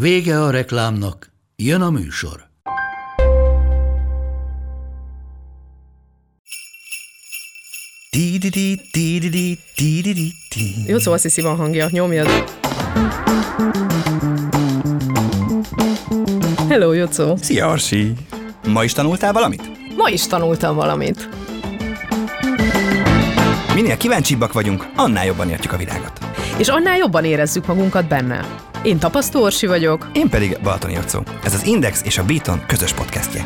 Vége a reklámnak, jön a műsor. Jó, szóval azt hiszi van hangja, nyomjad. Hello, Jocó. Szia, Arsi! Ma is tanultál valamit? Ma is tanultam valamit. Minél kíváncsibbak vagyunk, annál jobban értjük a világot. És annál jobban érezzük magunkat benne. Én Tapasztó Orsi vagyok. Én pedig Balatoni Jocó. Ez az Index és a Beaton közös podcastje.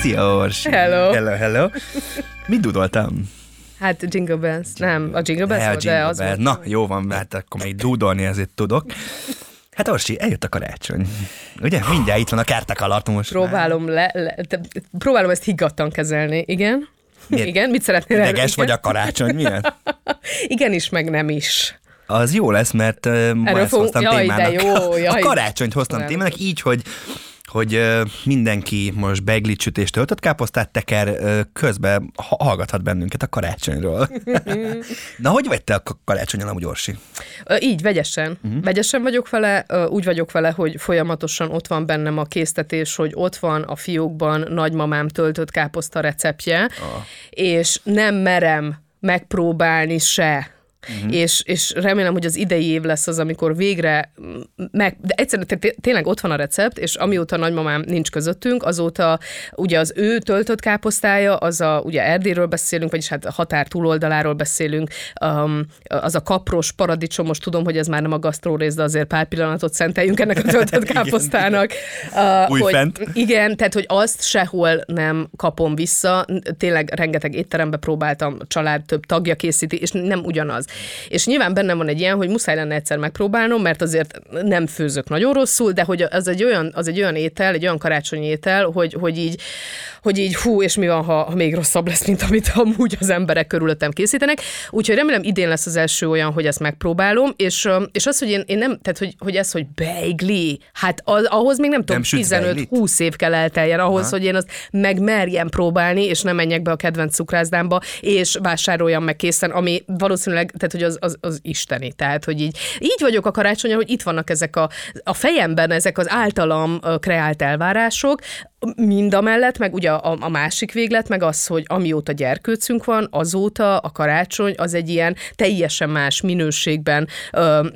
Szia, Orsi! Hello. Hello, hello! Mit dudoltam? Hát Jingle Bells. Nem, a Jingle Bells Ne, a volt, de Jingle az Bell. Na, jó van, hát akkor még dúdolni ezért tudok. Hát Orsi, eljött a karácsony. Ugye? Mindjárt itt van a kártak most. Próbálom, le, le, te, próbálom ezt higgadtan kezelni. Igen? Miért? Igen, mit szeretnél? Ideges vagy a karácsony, miért? Igen is, meg nem is. Az jó lesz, mert uh, ma ezt hoztam jaj, témának. jó, jaj. A karácsonyt hoztam Nem. témának így, hogy hogy mindenki most beiglit sütést töltött káposztát teker, ö, közben ha- hallgathat bennünket a karácsonyról. Na, hogy vagy te a ka- karácsonyon amúgy, Orsi? Így, vegyesen. Uh-huh. Vegyesen vagyok vele, úgy vagyok vele, hogy folyamatosan ott van bennem a késztetés, hogy ott van a fiókban nagymamám töltött káposzta receptje, oh. és nem merem megpróbálni se. Uh-huh. És, és remélem, hogy az idei év lesz az, amikor végre meg, de egyszerűen té- té- tényleg ott van a recept, és amióta nagymamám nincs közöttünk, azóta ugye az ő töltött káposztája, az a, ugye Erdélyről beszélünk, vagyis hát a határ túloldaláról beszélünk, um, az a kapros paradicsomos, tudom, hogy ez már nem a gasztrórész, de azért pár pillanatot szenteljünk ennek a töltött káposztának. Uh, hogy, Újfent. igen, tehát, hogy azt sehol nem kapom vissza. Tényleg rengeteg étterembe próbáltam, család több tagja készíti, és nem ugyanaz. És nyilván bennem van egy ilyen, hogy muszáj lenne egyszer megpróbálnom, mert azért nem főzök nagyon rosszul, de hogy az egy olyan, az egy olyan étel, egy olyan karácsonyi étel, hogy, hogy így, hogy így hú, és mi van, ha, ha még rosszabb lesz, mint amit amúgy az emberek körülöttem készítenek. Úgyhogy remélem idén lesz az első olyan, hogy ezt megpróbálom, és, és az, hogy én, én nem, tehát hogy, hogy ez, hogy beigli, hát az, ahhoz még nem tudom, sütsz beiglit? 15-20 év kell elteljen ahhoz, Aha. hogy én azt megmerjem próbálni, és nem menjek be a kedvenc cukrászdámba, és vásároljam meg készen, ami valószínűleg, tehát hogy az, az, az isteni. Tehát, hogy így, így vagyok a karácsonyon, hogy itt vannak ezek a, a fejemben ezek az általam kreált elvárások, mind a mellett, meg ugye a, a másik véglet, meg az, hogy amióta gyerkőcünk van, azóta a karácsony az egy ilyen teljesen más minőségben ö,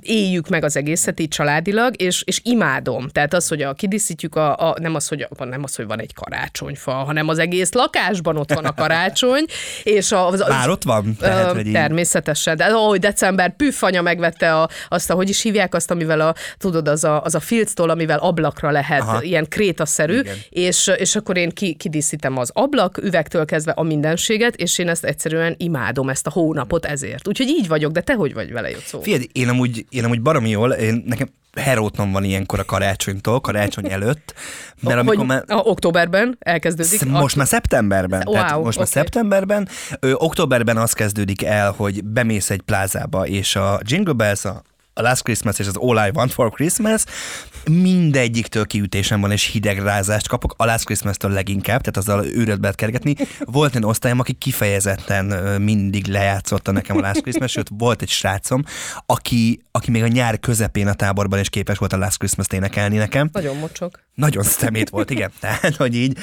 éljük meg az egészet így családilag, és, és imádom. Tehát az, hogy a, kidíszítjük a, a nem, az, hogy, a, nem az, hogy van egy karácsonyfa, hanem az egész lakásban ott van a karácsony, és a, az, az, Már ott van? Hogy így- Természetesen. De ahogy december püffanya megvette a, azt, a, hogy is hívják azt, amivel a, tudod, az a, az a filctól, amivel ablakra lehet, Aha. Ilyen Igen. és, és akkor én ki, kidíszítem az ablak, üvegtől kezdve a mindenséget, és én ezt egyszerűen imádom, ezt a hónapot ezért. Úgyhogy így vagyok, de te hogy vagy vele, Jocó? Figyelj, én amúgy, én amúgy baromi jól, én, nekem herótnom van ilyenkor a karácsonytól, karácsony előtt, mert amikor hogy már... a, októberben elkezdődik. Sz- Most már szeptemberben. Wow, tehát most már oké. szeptemberben. Ö, októberben az kezdődik el, hogy bemész egy plázába, és a Jingle Bells, a a Last Christmas és az All I Want for Christmas mindegyiktől kiütésem van, és hidegrázást kapok. A Last Christmas-től leginkább, tehát azzal őröt lehet kergetni. Volt egy osztályom, aki kifejezetten mindig lejátszotta nekem a Last Christmas, sőt, volt egy srácom, aki, aki még a nyár közepén a táborban is képes volt a Last Christmas-t énekelni nekem. Nagyon mocsok. Nagyon szemét volt, igen. Tehát, hogy így.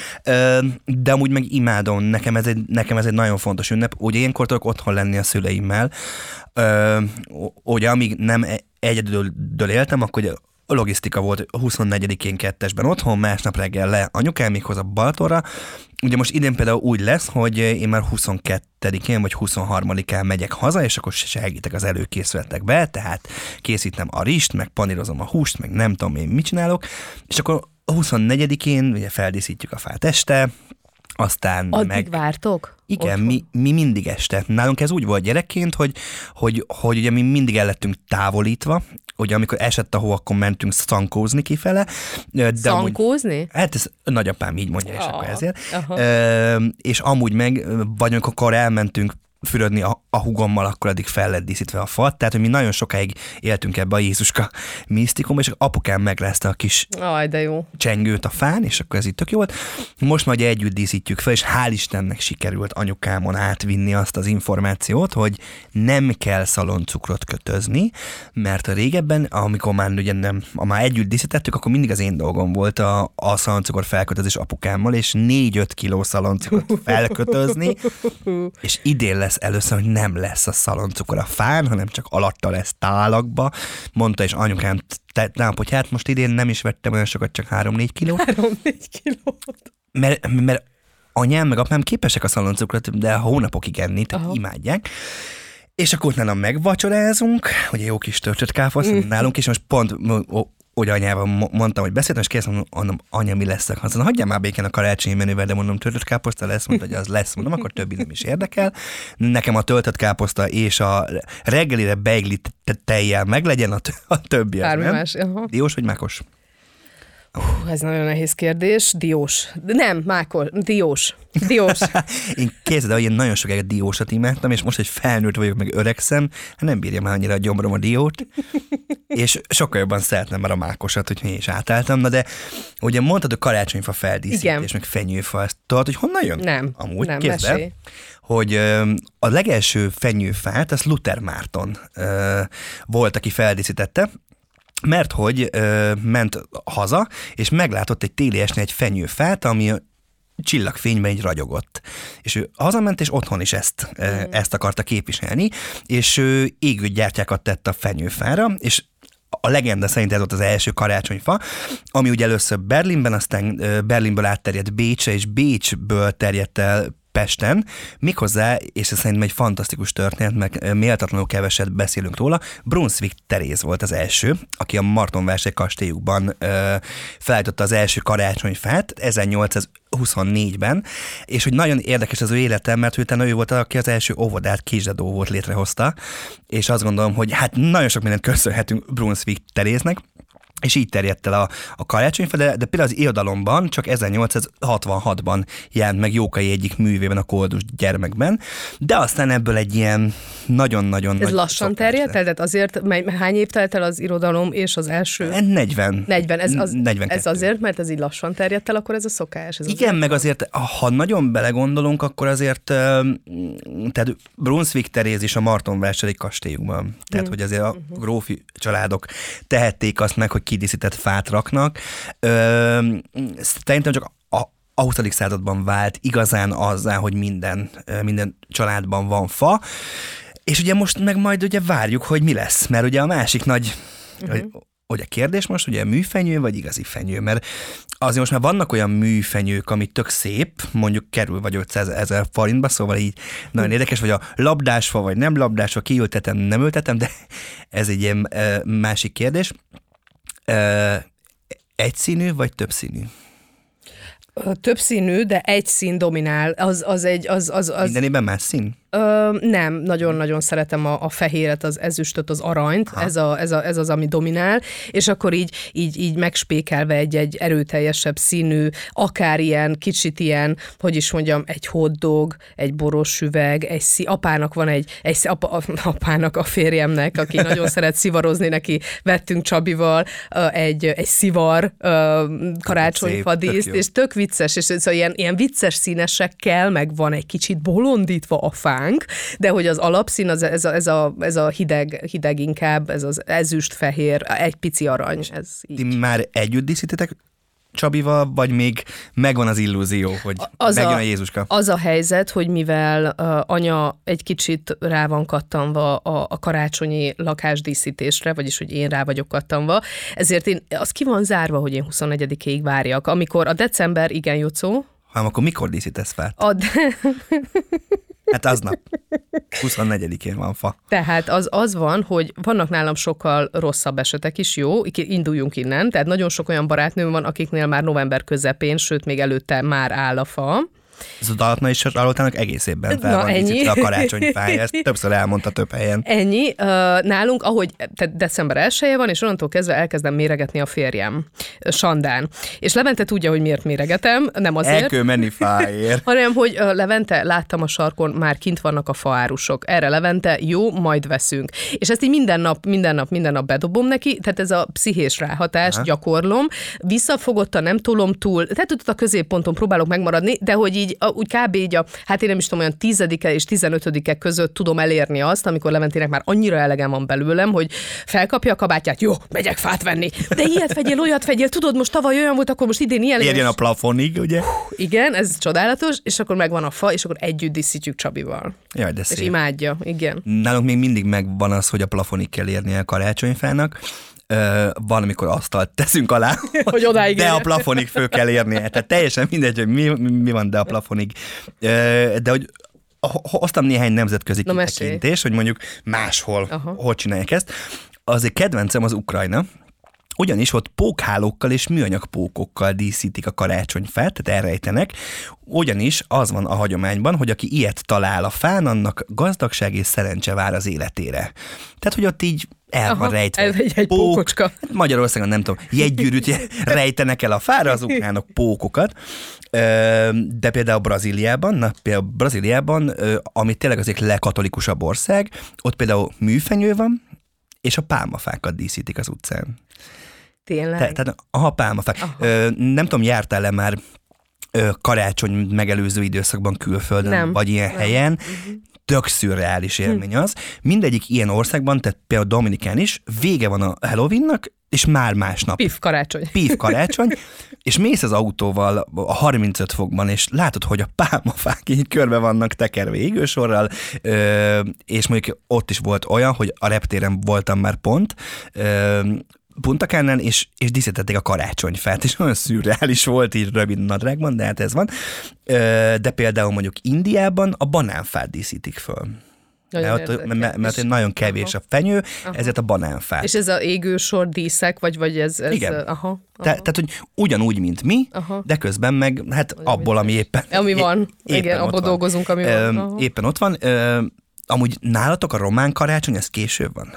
De amúgy meg imádom, nekem ez egy, nekem ez egy nagyon fontos ünnep. Ugye ilyenkor tudok otthon lenni a szüleimmel. Ugye amíg nem e- egyedül éltem, akkor a logisztika volt 24-én kettesben otthon, másnap reggel le anyukámikhoz a Balatonra. Ugye most idén például úgy lesz, hogy én már 22-én vagy 23-án megyek haza, és akkor segítek az előkészületekbe, tehát készítem a rist, meg panírozom a húst, meg nem tudom én mit csinálok, és akkor a 24-én ugye feldíszítjük a fát este, aztán Addig meg... vártok? Igen, Otthon? mi, mi mindig este. Nálunk ez úgy volt gyerekként, hogy, hogy, hogy ugye mi mindig el lettünk távolítva, ugye amikor esett a hó, akkor mentünk szankózni kifele. De Szankózni? Amúgy, hát ez nagyapám így mondja, és Ah, akkor ezért. aha. Ö, és amúgy meg, vagy amikor elmentünk fürödni a, a hugommal, akkor addig fel lett díszítve a fal. Tehát, hogy mi nagyon sokáig éltünk ebbe a Jézuska misztikum, és apukám meglázta a kis Aj, de jó. csengőt a fán, és akkor ez itt tök jó volt. Most ugye együtt díszítjük fel, és hál' Istennek sikerült anyukámon átvinni azt az információt, hogy nem kell szaloncukrot kötözni, mert a régebben, amikor már ugye nem, már együtt díszítettük, akkor mindig az én dolgom volt a, a szaloncukor felkötözés apukámmal, és 4-5 kiló szaloncukrot felkötözni, és idén lesz először, hogy nem lesz a szaloncukor a fán, hanem csak alatta lesz tálakba. Mondta és anyukám tegnap, hogy hát most idén nem is vettem olyan sokat, csak 3-4 kiló. 3-4 kilót. Mert, mert anyám meg apám képesek a szaloncukrot, de hónapokig enni, tehát Aha. imádják. És akkor utána megvacsorázunk, ugye jó kis törcsöt káposzta Mhm. nálunk, és most pont hogy anyával mo- mondtam, hogy beszéltem, és kérdeztem, mondom, anya, mi lesz? Azt mondom, hagyjál már békén a karácsonyi menüvel, de mondom, töltött káposzta lesz, mondta, hogy az lesz, mondom, akkor többi nem is érdekel. Nekem a töltött káposzta és a reggelire beigli te- tejjel meglegyen, a, t- a többi Bármi más. Diós vagy mákos? Hú, ez nagyon nehéz kérdés. Diós. Nem, Mákol. Diós. Diós. Én képzeld, hogy én nagyon sokáig a diósat imádtam, és most, hogy felnőtt vagyok, meg öregszem, hát nem bírja már annyira a gyomrom a diót, és sokkal jobban szeretném már a mákosat, hogy én is átálltam, na de ugye mondtad, hogy karácsonyfa feldíszítés, Igen. meg fenyőfa, ezt tudod, hogy honnan jön? Nem, Amúgy, nem, képzeld hogy a legelső fenyőfát, az Luther Márton volt, aki feldíszítette, mert hogy ö, ment haza, és meglátott egy téli esni egy fenyőfát, ami csillagfényben így ragyogott. És ő hazament, és otthon is ezt, Mm. ezt akarta képviselni, és ő égőgyártyákat tett a fenyőfára, és a legenda szerint ez volt az első karácsonyfa, ami ugye először Berlinben, aztán Berlinből átterjedt Bécsre, és Bécsből terjedt el Pesten, méghozzá, és ez szerintem egy fantasztikus történet, meg ö, méltatlanul keveset beszélünk róla, Brunswick Teréz volt az első, aki a Martonvásárhely kastélyukban ö, felállította az első karácsonyfát 1824-ben, és hogy nagyon érdekes az ő élete, mert ő utána ő volt, aki az első óvodát Kisdadó volt létrehozta, és azt gondolom, hogy hát nagyon sok mindent köszönhetünk Brunswick Teréznek, és így terjedt el a, a karácsonyfa, de, de például az irodalomban csak 1866-ban jelent meg Jókai egyik művében, a Koldus gyermekben, de aztán ebből egy ilyen nagyon-nagyon Ez nagy lassan terjedt el? Tehát azért, mely- hány év telt el az irodalom és az első? 40. 40. Ez, az, 42. ez azért, mert ez így lassan terjedt el, akkor ez a szokás. Ez Igen, meg azért, ha nagyon belegondolunk, akkor azért, tehát Brunswick Teréz is a Martonvásári kastélyukban. Tehát, hogy azért a grófi családok tehették azt meg, hogy kidíszített fát raknak. Ö, Szerintem csak a, a 20. században vált igazán azzá, hogy minden, minden családban van fa. És ugye most meg majd ugye várjuk, hogy mi lesz, mert ugye a másik nagy, uh-huh. hogy a kérdés most ugye műfenyő vagy igazi fenyő, mert azért most már vannak olyan műfenyők, ami tök szép, mondjuk kerül vagy 500 ezer forintba, szóval így nagyon érdekes, vagy a labdásfa, vagy nem labdásfa, kiültetem, nem ültetem, de ez egy ilyen másik kérdés. Egyszínű vagy többszínű? Többszínű, de egy szín dominál. Az, az egy, az, az, az, Mindenében más szín? Ö, nem, nagyon-nagyon szeretem a, a fehéret, az ezüstöt, az aranyt, ez, a, ez, a, ez az, ami dominál, és akkor így, így, így megspékelve egy-egy erőteljesebb színű, akár ilyen, kicsit ilyen, hogy is mondjam, egy hotdog, egy boros üveg, egy szí, apának van egy, egy szí- apa, apának, a férjemnek, aki nagyon szeret szivarozni, neki vettünk Csabival egy, egy szivar ö, karácsonyfa Szép, tök díszt, jó. és tök vicces, és szóval ilyen, ilyen vicces színesekkel, meg van egy kicsit bolondítva a fánk, de hogy az alapszín, az, ez, a, ez, a, ez a hideg, hideg inkább, ez az ezüst fehér, egy pici arany, ez így. Ti már együtt díszítitek Csabival, vagy még megvan az illúzió, hogy Az megjön a, a- Jézuska? Az a helyzet, hogy mivel uh, anya egy kicsit rá van kattanva a, a karácsonyi lakásdíszítésre, vagyis hogy én rá vagyok kattanva, ezért én, az ki van zárva, hogy én 24-ig várjak. Amikor a december, igen, Jocó, Hanem akkor mikor díszítesz fel? a, de, Hát aznap. 24-én van fa. Tehát az, az van, hogy vannak nálam sokkal rosszabb esetek is, jó? Induljunk innen. Tehát nagyon sok olyan barátnőm van, akiknél már november közepén, sőt még előtte már áll a fa. Az Dalatna és Zsalótának egész évben fel Na, van ennyi. a karácsonyfája, ezt többször elmondta több helyen. Ennyi. Nálunk, ahogy tehát december 1 van, és onnantól kezdve elkezdem méregetni a férjem, Sandán. És Levente tudja, hogy miért méregetem, nem azért. El kell menni fáért. hanem hogy Levente, láttam a sarkon, már kint vannak a faárusok. Erre Levente, jó, majd veszünk. És ezt így minden nap, minden nap, minden nap bedobom neki, tehát ez a pszichés ráhatást Aha. gyakorlom. Visszafogottan nem tolom túl, tehát ott a középponton próbálok megmaradni, de hogy így a- úgy kb. így a, hát én nem is tudom, olyan tizedike és tizenötödike között tudom elérni azt, amikor Leventének már annyira elegem van belőlem, hogy felkapja a kabátját, jó, megyek fát venni. De ilyet vegyél, olyat vegyél, tudod, most tavaly olyan volt, akkor most idén ilyen. Érjen a plafonig, ugye? Igen, ez csodálatos, és akkor megvan a fa, és akkor együtt díszítjük Csabival. Jaj, de És szép. imádja, igen. Nálunk még mindig megvan az, hogy a plafonig kell érnie a karácsonyfának. Ö, van, amikor asztalt teszünk alá, Hogy odáig de a plafonig föl kell érnie. Tehát teljesen mindegy, hogy mi, mi van, de a plafonig. Ö, de hogy ho- hoztam néhány nemzetközi Na, hogy mondjuk máshol Aha. hogy csinálják ezt. Az egy kedvencem az Ukrajna, ugyanis ott pókhálókkal és műanyag pókokkal díszítik a karácsonyfát, tehát elrejtenek, ugyanis az van a hagyományban, hogy aki ilyet talál a fán, annak gazdagság és szerencse vár az életére. Tehát, hogy ott így el Aha, van rejtve. ez egy- egy pókocska. Hát Magyarországon nem tudom, jegygyűrűt je- rejtenek el a fára, az ukránok pókokat, de például Brazíliában, na például Brazíliában, ami tényleg az egyik legkatolikusabb ország, ott például műfenyő van, és a pálmafákat díszítik az utcán. Tényleg. Te, tehát aha, pálmafák. Ö, nem tudom, jártál-e már ö, karácsony megelőző időszakban külföldön, Nem. vagy ilyen Nem. helyen, tök szürreális élmény az. Mindegyik ilyen országban, tehát például Dominikán is, vége van a Halloweennak, és már másnap Pif karácsony. pív karácsony, és mész az autóval a 35 fokban, és látod, hogy a pálmafák így körbe vannak tekerve égősorral, és mondjuk ott is volt olyan, hogy a reptéren voltam már pont, ö, Puntakánál, és, és díszítették a karácsonyfát, és olyan szürreális volt így rövid nadrágban, de hát ez van. De például mondjuk Indiában a banánfát díszítik föl. Nagyon Mert, ott, mert, mert nagyon kevés aha. a fenyő, Aha. ezért a banánfát. És ez a égősor díszek, vagy, vagy ez, ez Igen. Aha, aha. Te, tehát, hogy ugyanúgy, mint mi, Aha. de közben meg hát abból, ami éppen... Ami van. é- Igen, abból van. dolgozunk, ami van. Ö. Éppen ott van. Ö, Amúgy nálatok a román karácsony, ez később van?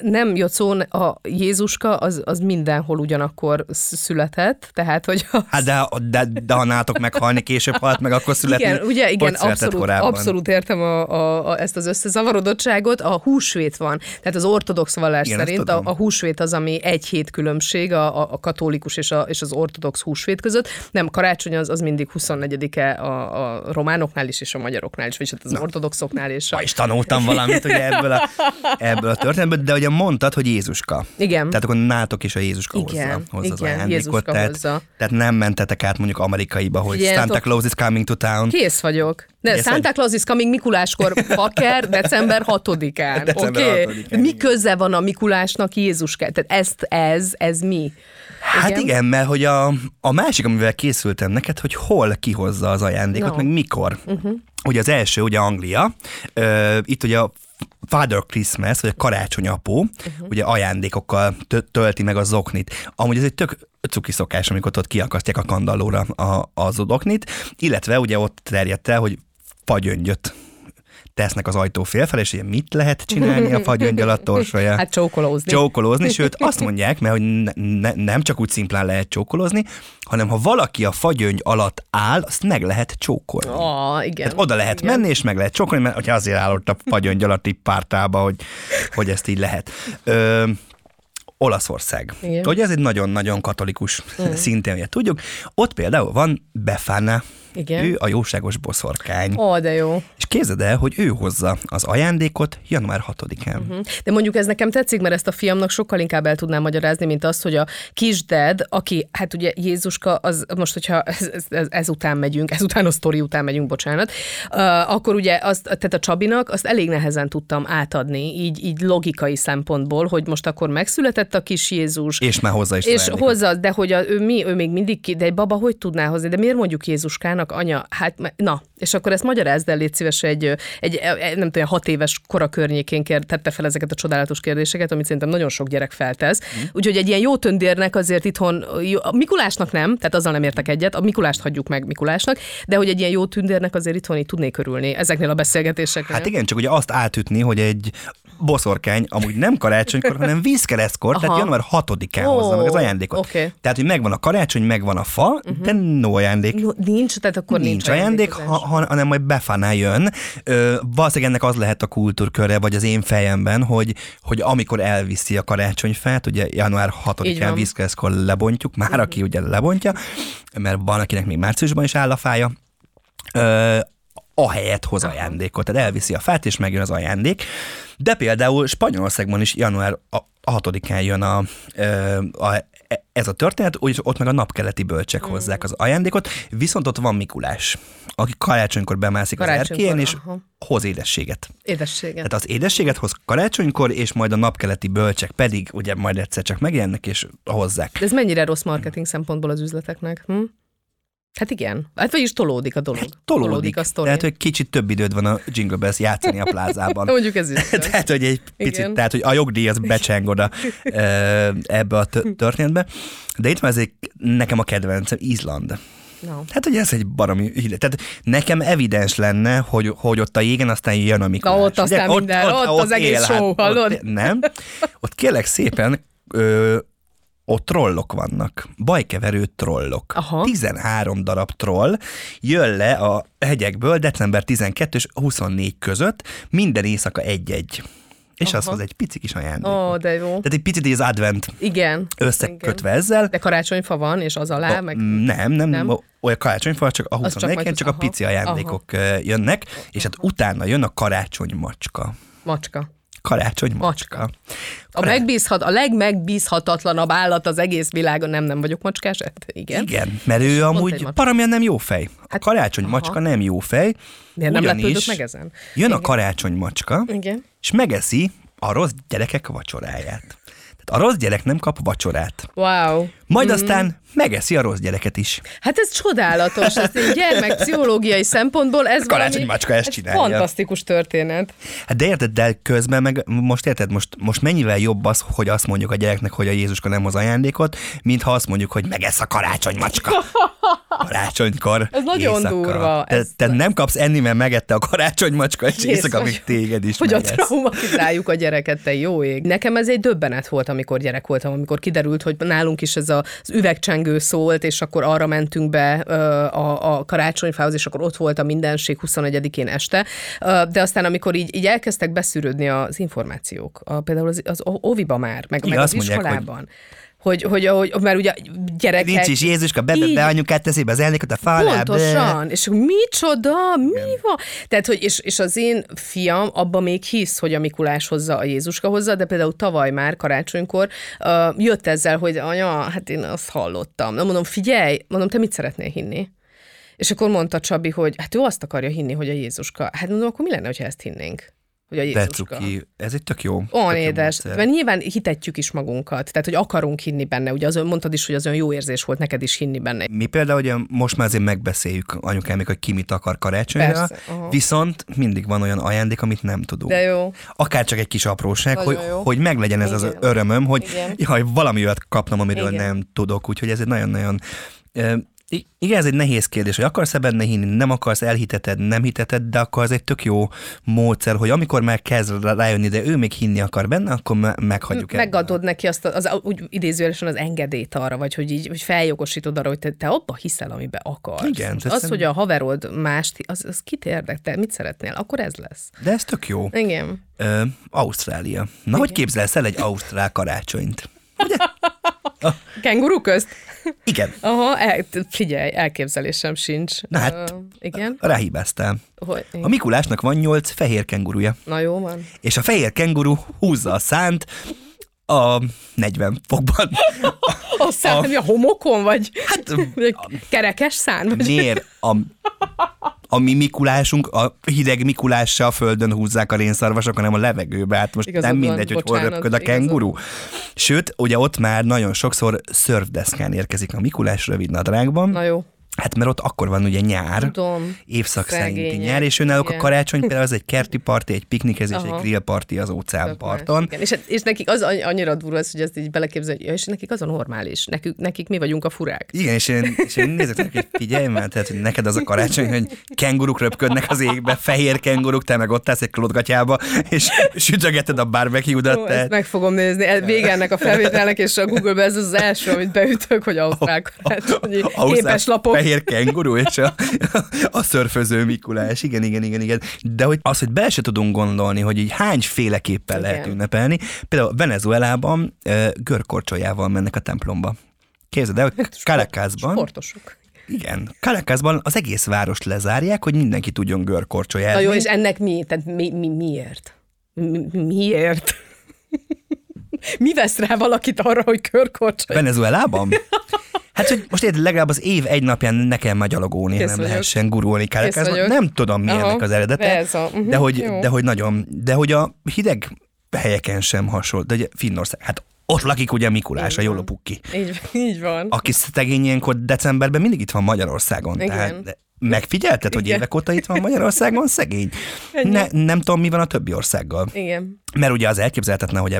Nem Jocón, a Jézuska az, az mindenhol ugyanakkor sz- született, tehát hogy az... Hát de, de, de ha nálatok meghalni, később halt meg, akkor születni. igen, ugye, igen, született abszolút, korábban? abszolút értem a, a, a, ezt az összezavarodottságot. A húsvét van, tehát az ortodox vallás Igen, szerint a, a húsvét az, ami egy hét különbség a, a, a katolikus és, a, és az ortodox húsvét között. Nem, karácsony az, az mindig 24-e a, a románoknál is, és a magyaroknál is, vagyis hát az ortodoxoknál is. A... Ma is tanultam valamit ugye ebből a, ebből a történetből, de ugye mondtad, hogy Jézuska. Igen. Tehát akkor nátok is a Jézuska Igen, hozza, hozza az igen, ajándékot. Jézuska tehát, hozza. tehát nem mentetek át mondjuk amerikaiba, hogy Figyeljetek. Santa Claus is coming to town. Kész vagyok. De Kész Santa? Claus is coming Mikuláskor faker december 6-án. December Oké? 6-án, Mi köze van a Mikulásnak Jézuska? Tehát ezt, ez, ez mi? Hát igen, igen mert hogy a, a másik, amivel készültem neked, hogy hol kihozza az ajándékot, No. meg mikor. Uh-huh. Ugye az első, ugye Anglia, ö, itt ugye a Father Christmas, vagy a karácsonyapó, uh-huh. ugye ajándékokkal tö- tölti meg a zoknit. Amúgy ez egy tök cuki szokás, amikor ott kiakasztják a kandallóra a, az zoknit, illetve ugye ott terjedt el, hogy fagyöngyöt tesznek az ajtó félfel, és ugye mit lehet csinálni a fagyöngy alatt torsolja? Hát csókolózni. csókolózni, sőt azt mondják, mert hogy ne, ne, nem csak úgy szimplán lehet csókolózni, hanem ha valaki a fagyöngy alatt áll, azt meg lehet csókolni. Ah, igen. Tehát oda lehet igen. menni, és meg lehet csókolni, mert hogyha azért állott a fagyöngy alatt így pártába, hogy, hogy ezt így lehet. Ö, Olaszország. Igen. Ugye ez egy nagyon-nagyon katolikus mm. szintén, ugye tudjuk. Ott például van Befana, Igen. ő a jóságos boszorkány. Ó, de jó. És képzeld el, hogy ő hozza az ajándékot január 6-án. Hm. De mondjuk ez nekem tetszik, mert ezt a fiamnak sokkal inkább el tudnám magyarázni, mint azt, hogy a kisded, aki, hát ugye Jézuska, az most, hogyha ez, ez, ez, ezután megyünk, ezután a sztori után megyünk, bocsánat, uh, akkor ugye azt, tehát a Csabinak azt elég nehezen tudtam átadni, így, így logikai szempontból, hogy most akkor megszületett a kis Jézus, És már hozzá is és hozzá, de hogy a, ő, mi, ő még mindig ki, de egy baba hogy tudná hozni, de miért mondjuk Jézuskának mondjanak, anya, hát na, és akkor ezt magyarázd el, légy szíves, egy, egy, egy nem tudom, hat éves kora környékén kér, tette fel ezeket a csodálatos kérdéseket, amit szerintem nagyon sok gyerek feltesz. Mm. Úgyhogy egy ilyen jó tündérnek azért itthon, jó, a Mikulásnak nem, tehát azzal nem értek egyet, a Mikulást hagyjuk meg Mikulásnak, de hogy egy ilyen jó tündérnek azért itthon így tudnék örülni ezeknél a beszélgetéseknél. Hát igen, csak ugye azt átütni, hogy egy boszorkány amúgy nem karácsonykor, hanem vízkeresztkor, tehát Aha. január 6-án Ó, hozza meg az ajándékot. oké. Tehát, hogy megvan a karácsony, megvan a fa, uh-huh. de no ajándék. No, nincs, tehát akkor nincs, Nincs ajándék, ha, ha, hanem majd befanál jön. Ö, valószínűleg ennek az lehet a kultúrköre, vagy az én fejemben, hogy, hogy amikor elviszi a karácsonyfát, ugye január Így 6-án van. vízkeresztkor lebontjuk, már aki ugye lebontja, mert van, akinek még márciusban is áll a fája, ö, ahelyett hoz ajándékot. Tehát elviszi a fát, és megjön az ajándék. De például Spanyolországban is január a a 6-án jön a, a, ez a történet, úgyis ott meg a napkeleti bölcsek Mm. hozzák az ajándékot, viszont ott van Mikulás, aki karácsonykor bemászik az Karácsonykor, erkélyen, és aha. hoz édességet. Édességet. Tehát az édességet hoz karácsonykor, és majd a napkeleti bölcsek pedig ugye majd egyszer csak megjelennek, és hozzák. De ez mennyire rossz marketing szempontból az üzleteknek? Hm? Hát igen. Hát vagyis tolódik a dolog. Hát Tolódik. a sztori. Tehát, hogy kicsit több időd van a Jingle Bells játszani a plázában. Mondjuk ez is. tehát, hogy egy picit, Igen. tehát, hogy a jogdíj az becseng oda ebbe a tö- történetbe. De itt van ez egy, nekem a kedvencem, Izland. No. Hát, hogy ez egy baromi híre. Tehát nekem evidens lenne, hogy, hogy ott a jégen aztán jön a Mikulás. Na, ott aztán minden, ott az egész show, hallod? Ott, nem. Ott kérlek szépen, ö, ott trollok vannak. Bajkeverő trollok. Aha. 13 darab troll jön le a hegyekből december 12 és 24 között, minden éjszaka egy-egy. És az Aha. hoz egy pici kis ajándék. Ó, de jó. Tehát egy picit az advent Igen. összekötve Igen. ezzel. De karácsonyfa van, és az alá, meg... Nem, nem, nem. Olyan karácsonyfa, csak a Az csak 24 majd csak, csak az- a pici ajándékok aha. jönnek, és hát utána jön a karácsony macska. Macska. Karácsony macska. Macska. A, megbízhat, a legmegbízhatatlanabb állat az egész világon, nem, nem vagyok macskás? Hát igen. Igen, mert ő egy amúgy paramian nem jó fej. A Hát, karácsony aha. macska nem jó fej. Miért nem lepődök meg ezen? Jön a karácsony macska, Igen. és megeszi a rossz gyerekek vacsoráját. Tehát a rossz gyerek nem kap vacsorát. Wow. Majd aztán megeszi a rossz gyereket is. Hát ez csodálatos, ez egy gyermekpszichológiai szempontból ez Karácsony valami, macska ezt ez csinálja. fantasztikus történet. Hát de érted, de közben meg most érted, most, most mennyivel jobb az, hogy azt mondjuk a gyereknek, hogy a Jézuska nem hoz ajándékot, mint ha azt mondjuk, hogy megesz a karácsony macska. Karácsonykor. Ez nagyon éjszaka. durva, Te, ez- te nem kapsz enni, mert megette a karácsony macska, és éjszaka még téged is Hogy a megesz. traumatizáljuk a gyereket, te jó ég. Nekem ez egy döbbenet volt, amikor gyerek voltam, amikor kiderült, hogy nálunk is ez a, az üvegcsengő szólt, és akkor arra mentünk be a, a karácsonyfához, és akkor ott volt a mindenség 21-én este. De aztán, amikor így, így elkezdtek beszűrődni az információk, a, például az, az óviba már, meg, Igen, meg az mondják, iskolában, hogy, hogy, hogy, hogy mert ugye gyerekek... Nincs is Jézuska, be, be, be anyukát teszi be az elnékot a falába. Pontosan, és micsoda, mi van? Tehát, hogy és, és az én fiam abban még hisz, hogy a Mikulás hozza, a Jézuska hozza, de például tavaly már karácsonykor uh, jött ezzel, hogy anya, hát én azt hallottam. Na mondom, figyelj, mondom, te mit szeretnél hinni? És akkor mondta Csabi, hogy hát ő azt akarja hinni, hogy a Jézuska. Hát mondom, akkor mi lenne, ha ezt hinnénk? Hogy a De Jézuska. cuki, ez egy tök jó. Olyan jó édes, módszer. mert nyilván hitetjük is magunkat, tehát hogy akarunk hinni benne, ugye az, mondtad is, hogy az olyan jó érzés volt neked is hinni benne. Mi például ugye most már azért megbeszéljük anyukámik, hogy ki mit akar karácsonyra, Persze, aha. viszont mindig van olyan ajándék, amit nem tudunk. De jó. Akár csak egy kis apróság, Nagyon hogy, jó. hogy meglegyen ez az Igen. örömöm, hogy Igen. jaj, valami olyat kapnom, amiről Igen. nem tudok, úgyhogy ez egy nagyon-nagyon igen, ez egy nehéz kérdés, hogy akarsz-e benne hinni, nem akarsz, elhiteted, nem hiteted, de akkor az egy tök jó módszer, hogy amikor már kezd rá- rájönni, de ő még hinni akar benne, akkor me- meghagyjuk el. Megadod neki azt, az, úgy idézőjelesen az engedélyt arra, vagy hogy így hogy feljogosítod arra, hogy te, te abba hiszel, amiben akarsz. Igen, Most az, szerint- hogy a haverod mást, az, az kit érdek, te mit szeretnél, akkor ez lesz. De ez tök jó. Igen. Ö, Ausztrália. Na, hogy képzelsz el egy ausztrál karácsonyt? Kenguru közt? Igen, Aha, el, figyelj, elképzelésem sincs. Na hát, Ö, igen. ráhibáztál. Hogy, A Mikulásnak van nyolc fehér kenguruja, Na jó van. és a fehér kenguru húzza a szánt a 40 fokban. A szám, a... a homokon, vagy Hát vagy kerekes szán? Vagy... miért a, a mi Mikulásunk, a hideg Mikulással a földön húzzák a rénszarvasok, hanem a levegőbe. Hát most Igazad nem van, mindegy, hogy hol bocsánat, röpköd a igazad kenguru. Sőt, ugye ott már nagyon sokszor szörfdeszkán érkezik a Mikulás rövid nadrágban. Na jó. Hát mert ott akkor van ugye nyár, Tudom. évszak szerinti nyár, és náluk a karácsony például az egy kerti parti, egy piknikezés, Aha. egy grillparti az óceánparton. Igen. És, és nekik az annyira durva, az, hogy ezt így beleképzelni, hogy ja, és nekik az a normális. Nekük, nekik mi vagyunk a furák. Igen, és én, és én nézek neki, hogy figyelj már, tehát hogy neked az a karácsony, hogy kenguruk röpködnek az égbe, fehér kenguruk, te meg ott állsz egy klótgatyába, és sütögeted a barbecue-dat. Ó, Tehát, meg fogom nézni. Vége ennek a felvételnek, és a Google-be ez az első, amit beütök, hogy Ausztrál karácsonyi képes lapok. Fehér kenguru és a, a szörföző Mikulás. Igen, igen, igen, igen. De hogy az, hogy be se tudunk gondolni, hogy így hányféleképpen Igen. lehet ünnepelni. Például Venezuelában görkorcsolyával mennek a templomba. Képzeld el, hogy Caracasban, Sportosok. igen, Caracasban az egész várost lezárják, hogy mindenki tudjon görkorcsolyázni. Na jó, és ennek mi? Tehát mi, mi miért? Mi, mi- miért? mi vesz rá valakit arra, hogy körkorcsolja? Venezuelában? Hát, hogy most érted, legalább az év egy napján ne kell már gyalogolni, Kész nem vagyok. lehessen gurulni vagyok. Nem tudom, mi Aha, ennek az eredete, mhm, de, hogy, jó. de hogy nagyon, de hogy a hideg helyeken sem hasonló, de ugye Finnország, hát ott lakik ugye Mikulás, a Így van. Jolopukki, Így, így van. aki szegény ilyenkor decemberben mindig itt van Magyarországon. Igen. Tehát megfigyelted, hogy Igen. évek óta itt van Magyarországon? Szegény. Ennyi. Ne, nem tudom, mi van a többi országgal. Igen. Mert ugye az elképzelhetetlen, hogy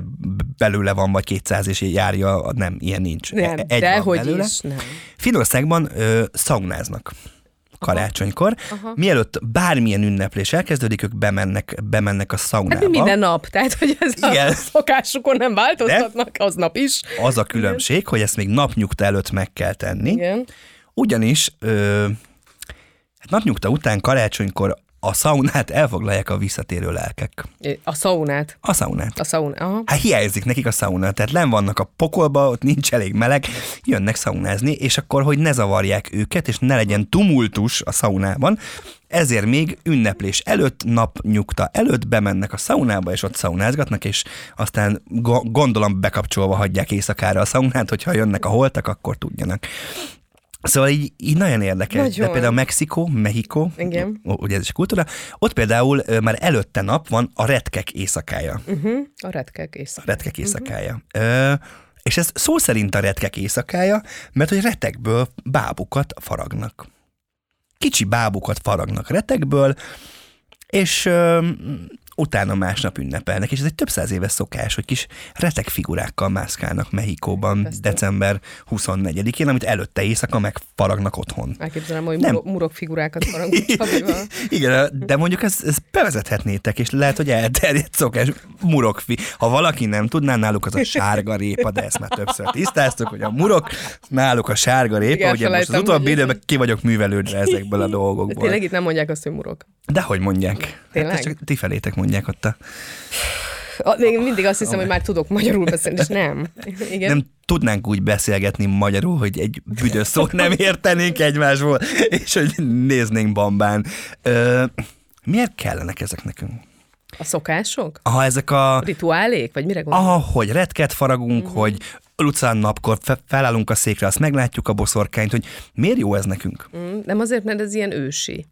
belőle van vagy 200 és járja, nem, ilyen nincs. Nem, E- Egy de hogy belőle. is, nem. Finországban ö, szaunáznak karácsonykor. Aha. Mielőtt bármilyen ünneplés elkezdődik, ők bemennek, bemennek a szaunába. Hát mi minden nap, tehát hogy ez Igen. a szokásukon nem változtatnak, aznap is. Az a különbség, hogy ezt még napnyugta előtt meg kell tenni. Igen. Ugyanis ö, hát napnyugta után karácsonykor a szaunát elfoglalják a visszatérő lelkek. A szaunát. A szaunát. A szaunát. Aha. Hát hiányzik nekik a szauna, tehát len vannak a pokolba, ott nincs elég meleg, jönnek szaunázni, és akkor, hogy ne zavarják őket, és ne legyen tumultus a szaunában, ezért még ünneplés előtt, napnyugta előtt bemennek a szaunába, és ott szaunázgatnak, és aztán go- gondolom bekapcsolva hagyják éjszakára a szaunát, hogyha jönnek a holtak, akkor tudjanak. Szóval így, így nagyon érdekes. Nagyon. De például Mexikó, Mexikó, Igen. ugye ez is kultúra, ott például már előtte nap van a retkek éjszakája Uh-huh. A retkek éjszaka. retkek éjszakája. Ö, és ez szó szerint a retkek éjszakája, mert hogy retekből bábukat faragnak. Kicsi bábukat faragnak retekből, és ö, utána másnap ünnepelnek, és ez egy több száz éves szokás, hogy kis retek figurákkal mászkálnak Mexikóban december 24-én, amit előtte éjszaka megfaragnak otthon. Elképzelem, hogy Nem. murok, murok figurákat Csabival. Igen, de mondjuk ezt, ezt bevezethetnétek, és lehet, hogy elterjedt szokás murokfi. Ha valaki nem tudná, náluk az a sárga répa, de ezt már többször tisztáztuk, hogy a murok, náluk a sárga répa, Igen, ugye most az utóbbi időben ki vagyok művelődve ezekből a dolgokból. tényleg itt nem mondják azt, hogy murok. De hogy mondják? Hát Tényleg? ezt csak ti felétek mondják ott a... A, még mindig azt hiszem, hogy már tudok magyarul beszélni, és nem. Igen. Nem tudnánk úgy beszélgetni magyarul, hogy egy büdös szót nem értenénk egymásból, és hogy néznénk bambán. Ö, miért kellenek ezek nekünk? A szokások? Ha ezek a... Rituálék? Vagy mire gondolsz? Aha, hogy retket faragunk, Mhm. uh-huh. hogy lucán napkor fe- felállunk a székre, azt meglátjuk a boszorkányt, hogy miért jó ez nekünk? Mm, Nem azért, mert ez ilyen ősi.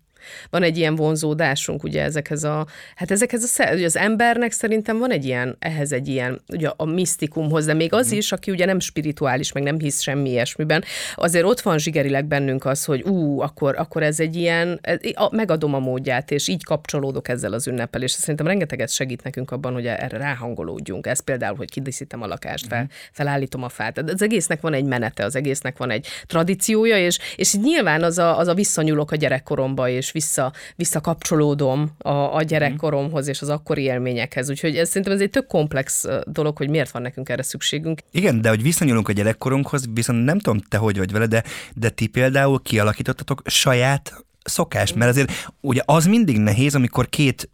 Van egy ilyen vonzódásunk ugye ezekhez a, hát ezekhez a, ugye az embernek szerintem van egy ilyen, ehhez egy ilyen, ugye a misztikumhoz, de még az Mhm. is, aki ugye nem spirituális, meg nem hisz semmi ilyesmiben, azért ott van zsigerileg bennünk az, hogy ú, akkor, akkor ez egy ilyen, ez, a, megadom a módját, és így kapcsolódok ezzel az ünnepelésre. Szerintem rengeteget segít nekünk abban, hogy erre ráhangolódjunk. Ez például, hogy kidíszítem a lakást, fel, felállítom a fát. Az egésznek van egy menete, az egésznek van egy tradíciója, és, és nyilván az a, az a visszanyúlok a gyerekkoromba, és vissza, visszakapcsolódom a, a gyerekkoromhoz és az akkori élményekhez. Úgyhogy ez szerintem ez egy tök komplex dolog, hogy miért van nekünk erre szükségünk. Igen, de hogy visszanyúlunk a gyerekkorunkhoz, viszont nem tudom te hogy vagy vele, de, de ti például kialakítottatok saját szokást, mert azért ugye az mindig nehéz, amikor két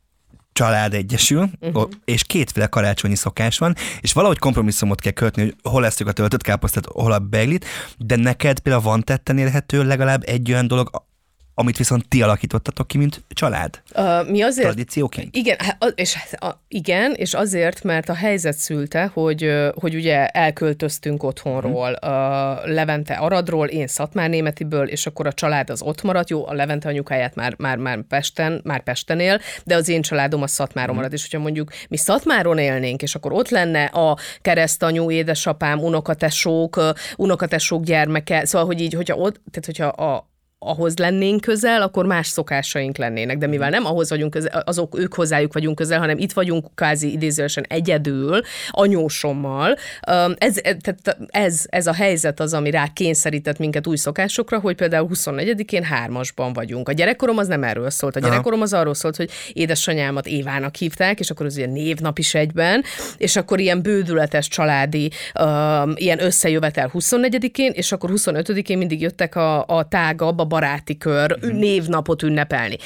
család egyesül, uh-huh. és kétféle karácsonyi szokás van, és valahogy kompromisszumot kell kötni, hogy hol eszük a töltött káposztát, hol a beglit, de neked például van tetten érhető legalább egy olyan dolog, amit viszont ti alakítottatok ki, mint család, Uh, mi azért tradícióként. Igen, hát és, hát igen, és azért, mert a helyzet szülte, hogy, hogy ugye elköltöztünk otthonról, uh, Levente Aradról, én Szatmár Németiből, és akkor a család az ott maradt, jó, a Levente anyukáját már, már, már Pesten, már Pesten él, de az én családom a Szatmáron maradt, és hogyha mondjuk mi Szatmáron élnénk, és akkor ott lenne a keresztanyú, édesapám, unokatesók, unokatesók gyermeke, szóval, hogy így, hogyha ott, tehát hogyha a, ahhoz lennénk közel, akkor más szokásaink lennének, de mivel nem ahhoz vagyunk közel, azok ők hozzájuk vagyunk közel, hanem itt vagyunk kázi idézősen egyedül, anyósommal, ez, tehát ez, ez a helyzet az, ami rá kényszerített minket új szokásokra, hogy például 24-én hármasban vagyunk. A gyerekkorom az nem erről szólt. A gyerekkorom az arról szólt, hogy édesanyámat Évának hívták, és akkor az ilyen névnap is egyben, és akkor ilyen bődületes családi ilyen összejövetel 24-én, és akkor 25-én mindig jöttek a, a tágabb, a baráti kör mm. névnapot ünnepelni.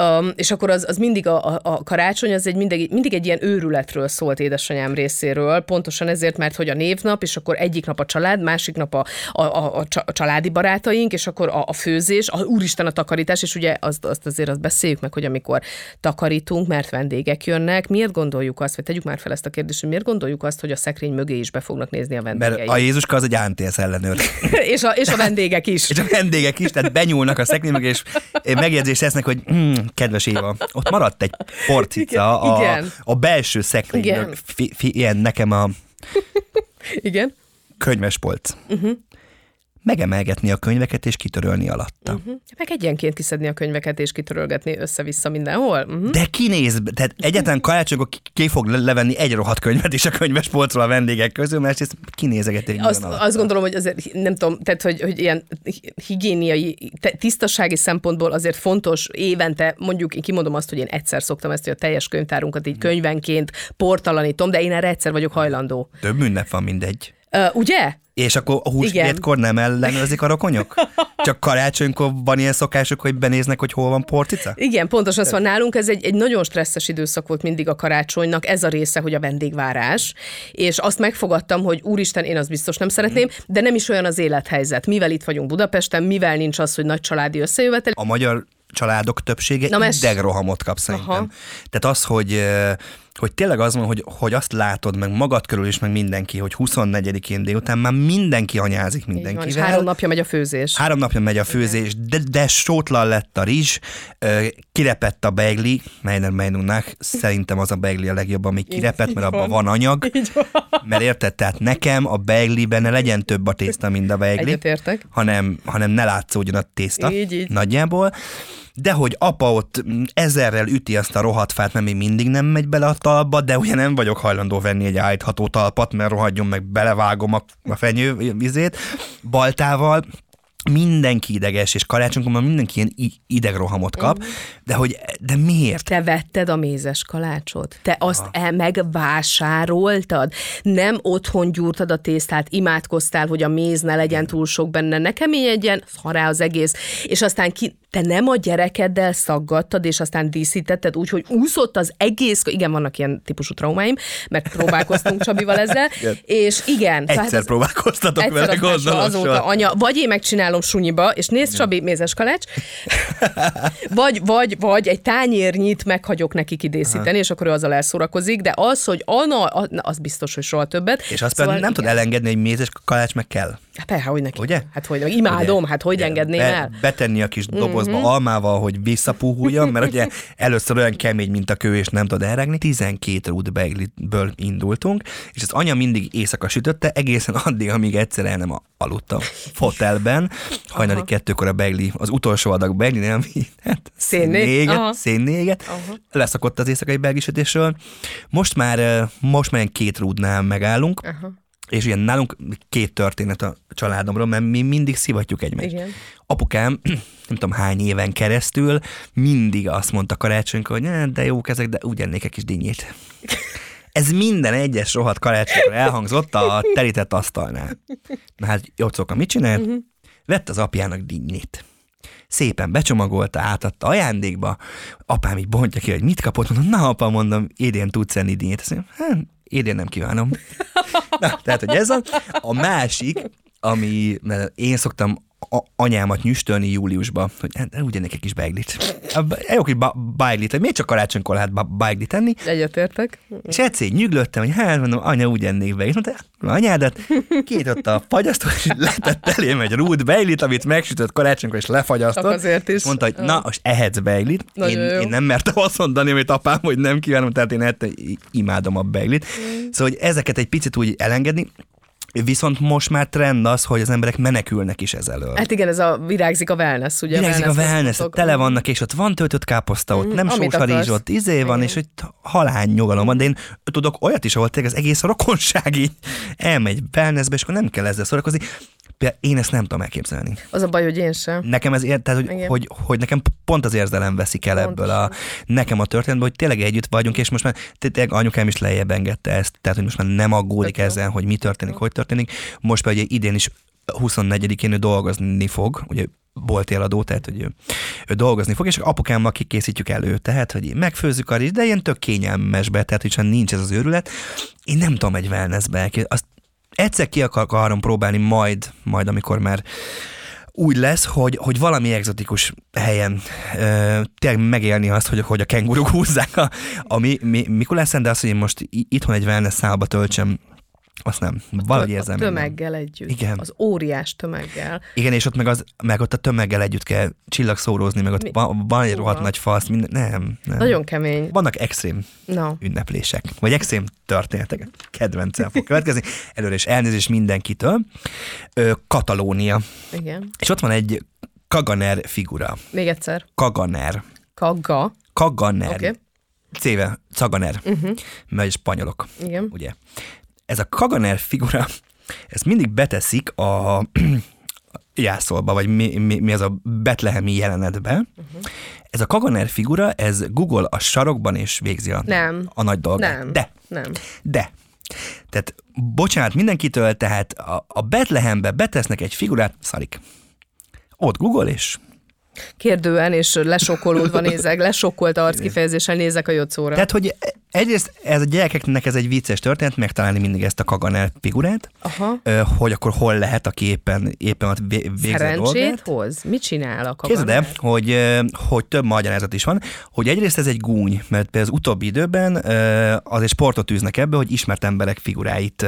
Um, és akkor az, az mindig a, a, karácsony, az egy mindig, mindig egy ilyen őrületről szólt édesanyám részéről, pontosan ezért, mert hogy a névnap, és akkor egyik nap a család, másik nap a, a, a, a családi barátaink, és akkor a, a főzés, a, úristen a takarítás, és ugye azt, azt azért azt beszéljük meg, hogy amikor takarítunk, mert vendégek jönnek, miért gondoljuk azt, vagy tegyük már fel ezt a kérdést, hogy miért gondoljuk azt, hogy a szekrény mögé is be fognak nézni a vendégek. Mert a Jézuska az egy ANTS ellenőr. és, a, és a vendégek is. és a vendégeg is, tehát benyúlnak a szekrény mögé, és megjegyzést tesznek, hogy hm, kedves Éva, ott maradt egy porcica a, Igen. a belső szekrény, fi, fi, ilyen nekem a Igen. könyvespolc. Uh-huh megemelgetni a könyveket és kitörölni alatta. Uh-huh. Meg egyenként kiszedni a könyveket és kitörölgetni össze-vissza mindenhol. Uh-huh. De kinéz, tehát egyetlen karácsonykor ki fog levenni egy rohadt könyvet is a könyves polcról a vendégek közül, mert ezt kinézegetik. Azt, azt gondolom, hogy azért nem tudom, tehát hogy, hogy ilyen higiéniai, tisztasági szempontból azért fontos évente, mondjuk kimondom azt, hogy én egyszer szoktam ezt, hogy a teljes könyvtárunkat így könyvenként portalanítom, de én erre egyszer vagyok hajlandó. Több ünnep van mindegy. Uh, ugye? És akkor a húsvétkor nem ellenőrzik a rokonyok? Csak karácsonykor van ilyen szokások, hogy benéznek, hogy hol van portica? Igen, pontosan az van nálunk, ez egy, egy nagyon stresszes időszak volt mindig a karácsonynak, ez a része, hogy a vendégvárás, és azt megfogadtam, hogy úristen, én azt biztos nem szeretném, de nem is olyan az élethelyzet. Mivel itt vagyunk Budapesten, mivel nincs az, hogy nagy családi összejövetel. A magyar családok többsége Na, idegrohamot kap szerintem. Aha. Tehát az, hogy hogy tényleg az van, hogy, hogy azt látod meg magad körül is, meg mindenki, hogy 24-én délután már mindenki anyázik mindenkivel. Van, három napja megy a főzés. Három napja megy a főzés, de, de sótlan lett a rizs, kirepett a begli, melynek melynunknak szerintem az a begli a legjobb, ami kirepett, mert abban van anyag. Mert érted, tehát nekem a begliben ne legyen több a tészta, mint a begli, hanem, hanem ne látszódjon a tészta így, így. nagyjából de hogy apa ott ezerrel üti azt a rohadt fát, mert még mindig nem megy bele a talpba, de ugye nem vagyok hajlandó venni egy állítható talpat, mert rohadjon meg, belevágom a, a fenyő vizét baltával, mindenki ideges, és karácsonykor már mindenki ilyen idegrohamot kap, uh-huh. de hogy, de miért? Te vetted a mézes kalácsot? Te azt ah. megvásároltad? Nem otthon gyúrtad a tésztát, imádkoztál, hogy a méz ne legyen túl sok benne, ne keményedjen, szará az egész, és aztán ki, te nem a gyerekeddel szaggattad, és aztán díszítetted úgy, hogy úszott az egész, igen, vannak ilyen típusú traumáim, mert próbálkoztunk Csabival ezzel, és igen. Egyszer hát próbálkoztatok egyszer vele, gondolom. Azóta anya, vagy én megcsinálom sunyiba, és nézd Csabi, mézes kalács, vagy, vagy, vagy egy tányérnyit meghagyok neki kidészíteni, Aha. és akkor ő azzal elszórakozik, de az, hogy Anna, az biztos, hogy soha többet. És azt szóval, nem tud elengedni, hogy mézes kalács meg kell. Hát persze, hogy neki. Ugye? Hát hogy imádom, Ugye? hát hogy engedném Be, el? Betenni a kis dobozba mm-hmm. almával, hogy visszapuhuljon, mert ugye először olyan kemény, mint a kő, és nem tud elregni. 12 rút beglitből indultunk, és az anya mindig éjszaka sütötte, egészen addig, amíg egyszer el nem aludtam fotelben. Hajnali kettőkor a begli, az utolsó adag begli, ami hát szénnéget, szénnéget, leszakott az éjszakai beglisütésről. Most már, most már két rúdnál megállunk, Aha és ilyen nálunk két történet a családomról, mert mi mindig szivatjuk egymást. Igen. Apukám, nem tudom hány éven keresztül, mindig azt mondta karácsonykor, hogy de jók ezek, de úgy ennék egy kis dinnyét. Ez minden egyes rohadt karácsonykor elhangzott a terített asztalnál. Na hát Jocóka mit csinált? Uh-huh. Vett az apjának dinnyét szépen becsomagolta, átadta ajándékba, apám így bontja ki, hogy mit kapott, mondom, na apa, mondom, idén tudsz enni dinnyét. Azt mondja, hát, idén nem kívánom. Na, tehát, hogy ez a, a másik, ami én szoktam a, anyámat nyüstölni júliusba, hogy hát úgy ennek egy kis beiglit. Jó kis beiglit, hogy miért csak karácsonykor lehet beiglit tenni. Egyetértek. És egyszer nyüglöttem, hogy hát mondom, anya úgy ennék beiglit. Mondta, anyádat, két a fagyasztó, és letett elém egy rúd beiglit, amit megsütött karácsonykor, és lefagyasztott. Csak azért is. Mondta, hogy na, most ehetsz beiglit. Én, én, nem mertem azt mondani, amit apám, hogy nem kívánom, tehát én ettem, imádom a beiglit. Mm. Szóval, hogy ezeket egy picit úgy elengedni, Viszont most már trend az, hogy az emberek menekülnek is ez elől. Hát igen, ez a virágzik a wellness, ugye? Virágzik a wellness, központok. tele vannak, és ott van töltött káposzta, ott Mhm, nem amit sós a rizs, ott izé van, Igen. és hogy halány nyugalom van, de én tudok olyat is, ahol tényleg az egész rokonság így elmegy wellnessbe, és akkor nem kell ezzel szórakozni. Én ezt nem tudom elképzelni. Az a baj, hogy én sem. Nekem ez, ér- tehát, hogy, Igen. hogy, hogy, nekem pont az érzelem veszik el ebből a, nekem a történetből, hogy tényleg együtt vagyunk, és most már tényleg anyukám is lejjebb engedte ezt, tehát hogy most már nem aggódik Tök jó. ezen, hogy mi történik, hogy történik. Most pedig idén is 24-én ő dolgozni fog, ugye bolt eladó, tehát hogy ő, ő dolgozni fog, és apukámmal kikészítjük elő, tehát hogy megfőzzük a rizs, de ilyen tök kényelmesbe, tehát hogy nincs ez az őrület. Én nem tudom egy wellnessbe, azt egyszer ki akar- akarom próbálni majd, majd amikor már úgy lesz, hogy, hogy valami egzotikus helyen ö, tényleg megélni azt, hogy, hogy a kenguruk húzzák a, a mi, mi, Mikulászen, de azt, hogy én most itthon egy wellness szállba töltsem, azt nem. Valahogy a érzem. én nem. tömeggel együtt. Igen. Az óriás tömeggel. Igen, és ott meg, az, meg ott a tömeggel együtt kell csillagszórózni, meg ott Mi? van, van egy rohadt nagy fasz, minden, nem, nem. Nagyon kemény. Vannak extrém Na, ünneplések, vagy extrém történetek. Kedvencem fog következni. Előre is elnézést mindenkitől. Ö, Katalónia. igen. És ott van egy Kaganer figura. Még egyszer. Kaganer. Kagga. Kaganer. Okay. Céve, Caganer. Uh-huh. Uh-huh. Mert spanyolok, Igen. ugye. Ez a Kaganer figura, ezt mindig beteszik a jászolba, vagy mi, mi, mi az a betlehemi jelenetbe. Uh-huh. Ez a Kaganer figura, ez Google a sarokban, és végzi a, Nem. a nagy dolgát. Nem. De, Nem. de. Tehát bocsánat mindenkitől, tehát a, a Betlehembe betesznek egy figurát, szarik. Ott Google, és Kérdően és lesokkolódva nézek, lesokkolt arckifejezéssel nézek a jocóra. Tehát, hogy egyrészt ez a gyerekeknek ez egy vicces történet, megtalálni mindig ezt a Kaganel figurát, Aha. hogy akkor hol lehet, aki éppen, éppen ott vé- végzi a Szerencsét dolgát. hoz? Mit csinál a Képzeld el, kabanár? hogy, hogy több magyarázat is van, hogy egyrészt ez egy gúny, mert az utóbbi időben azért sportot űznek ebbe, hogy ismert emberek figuráit,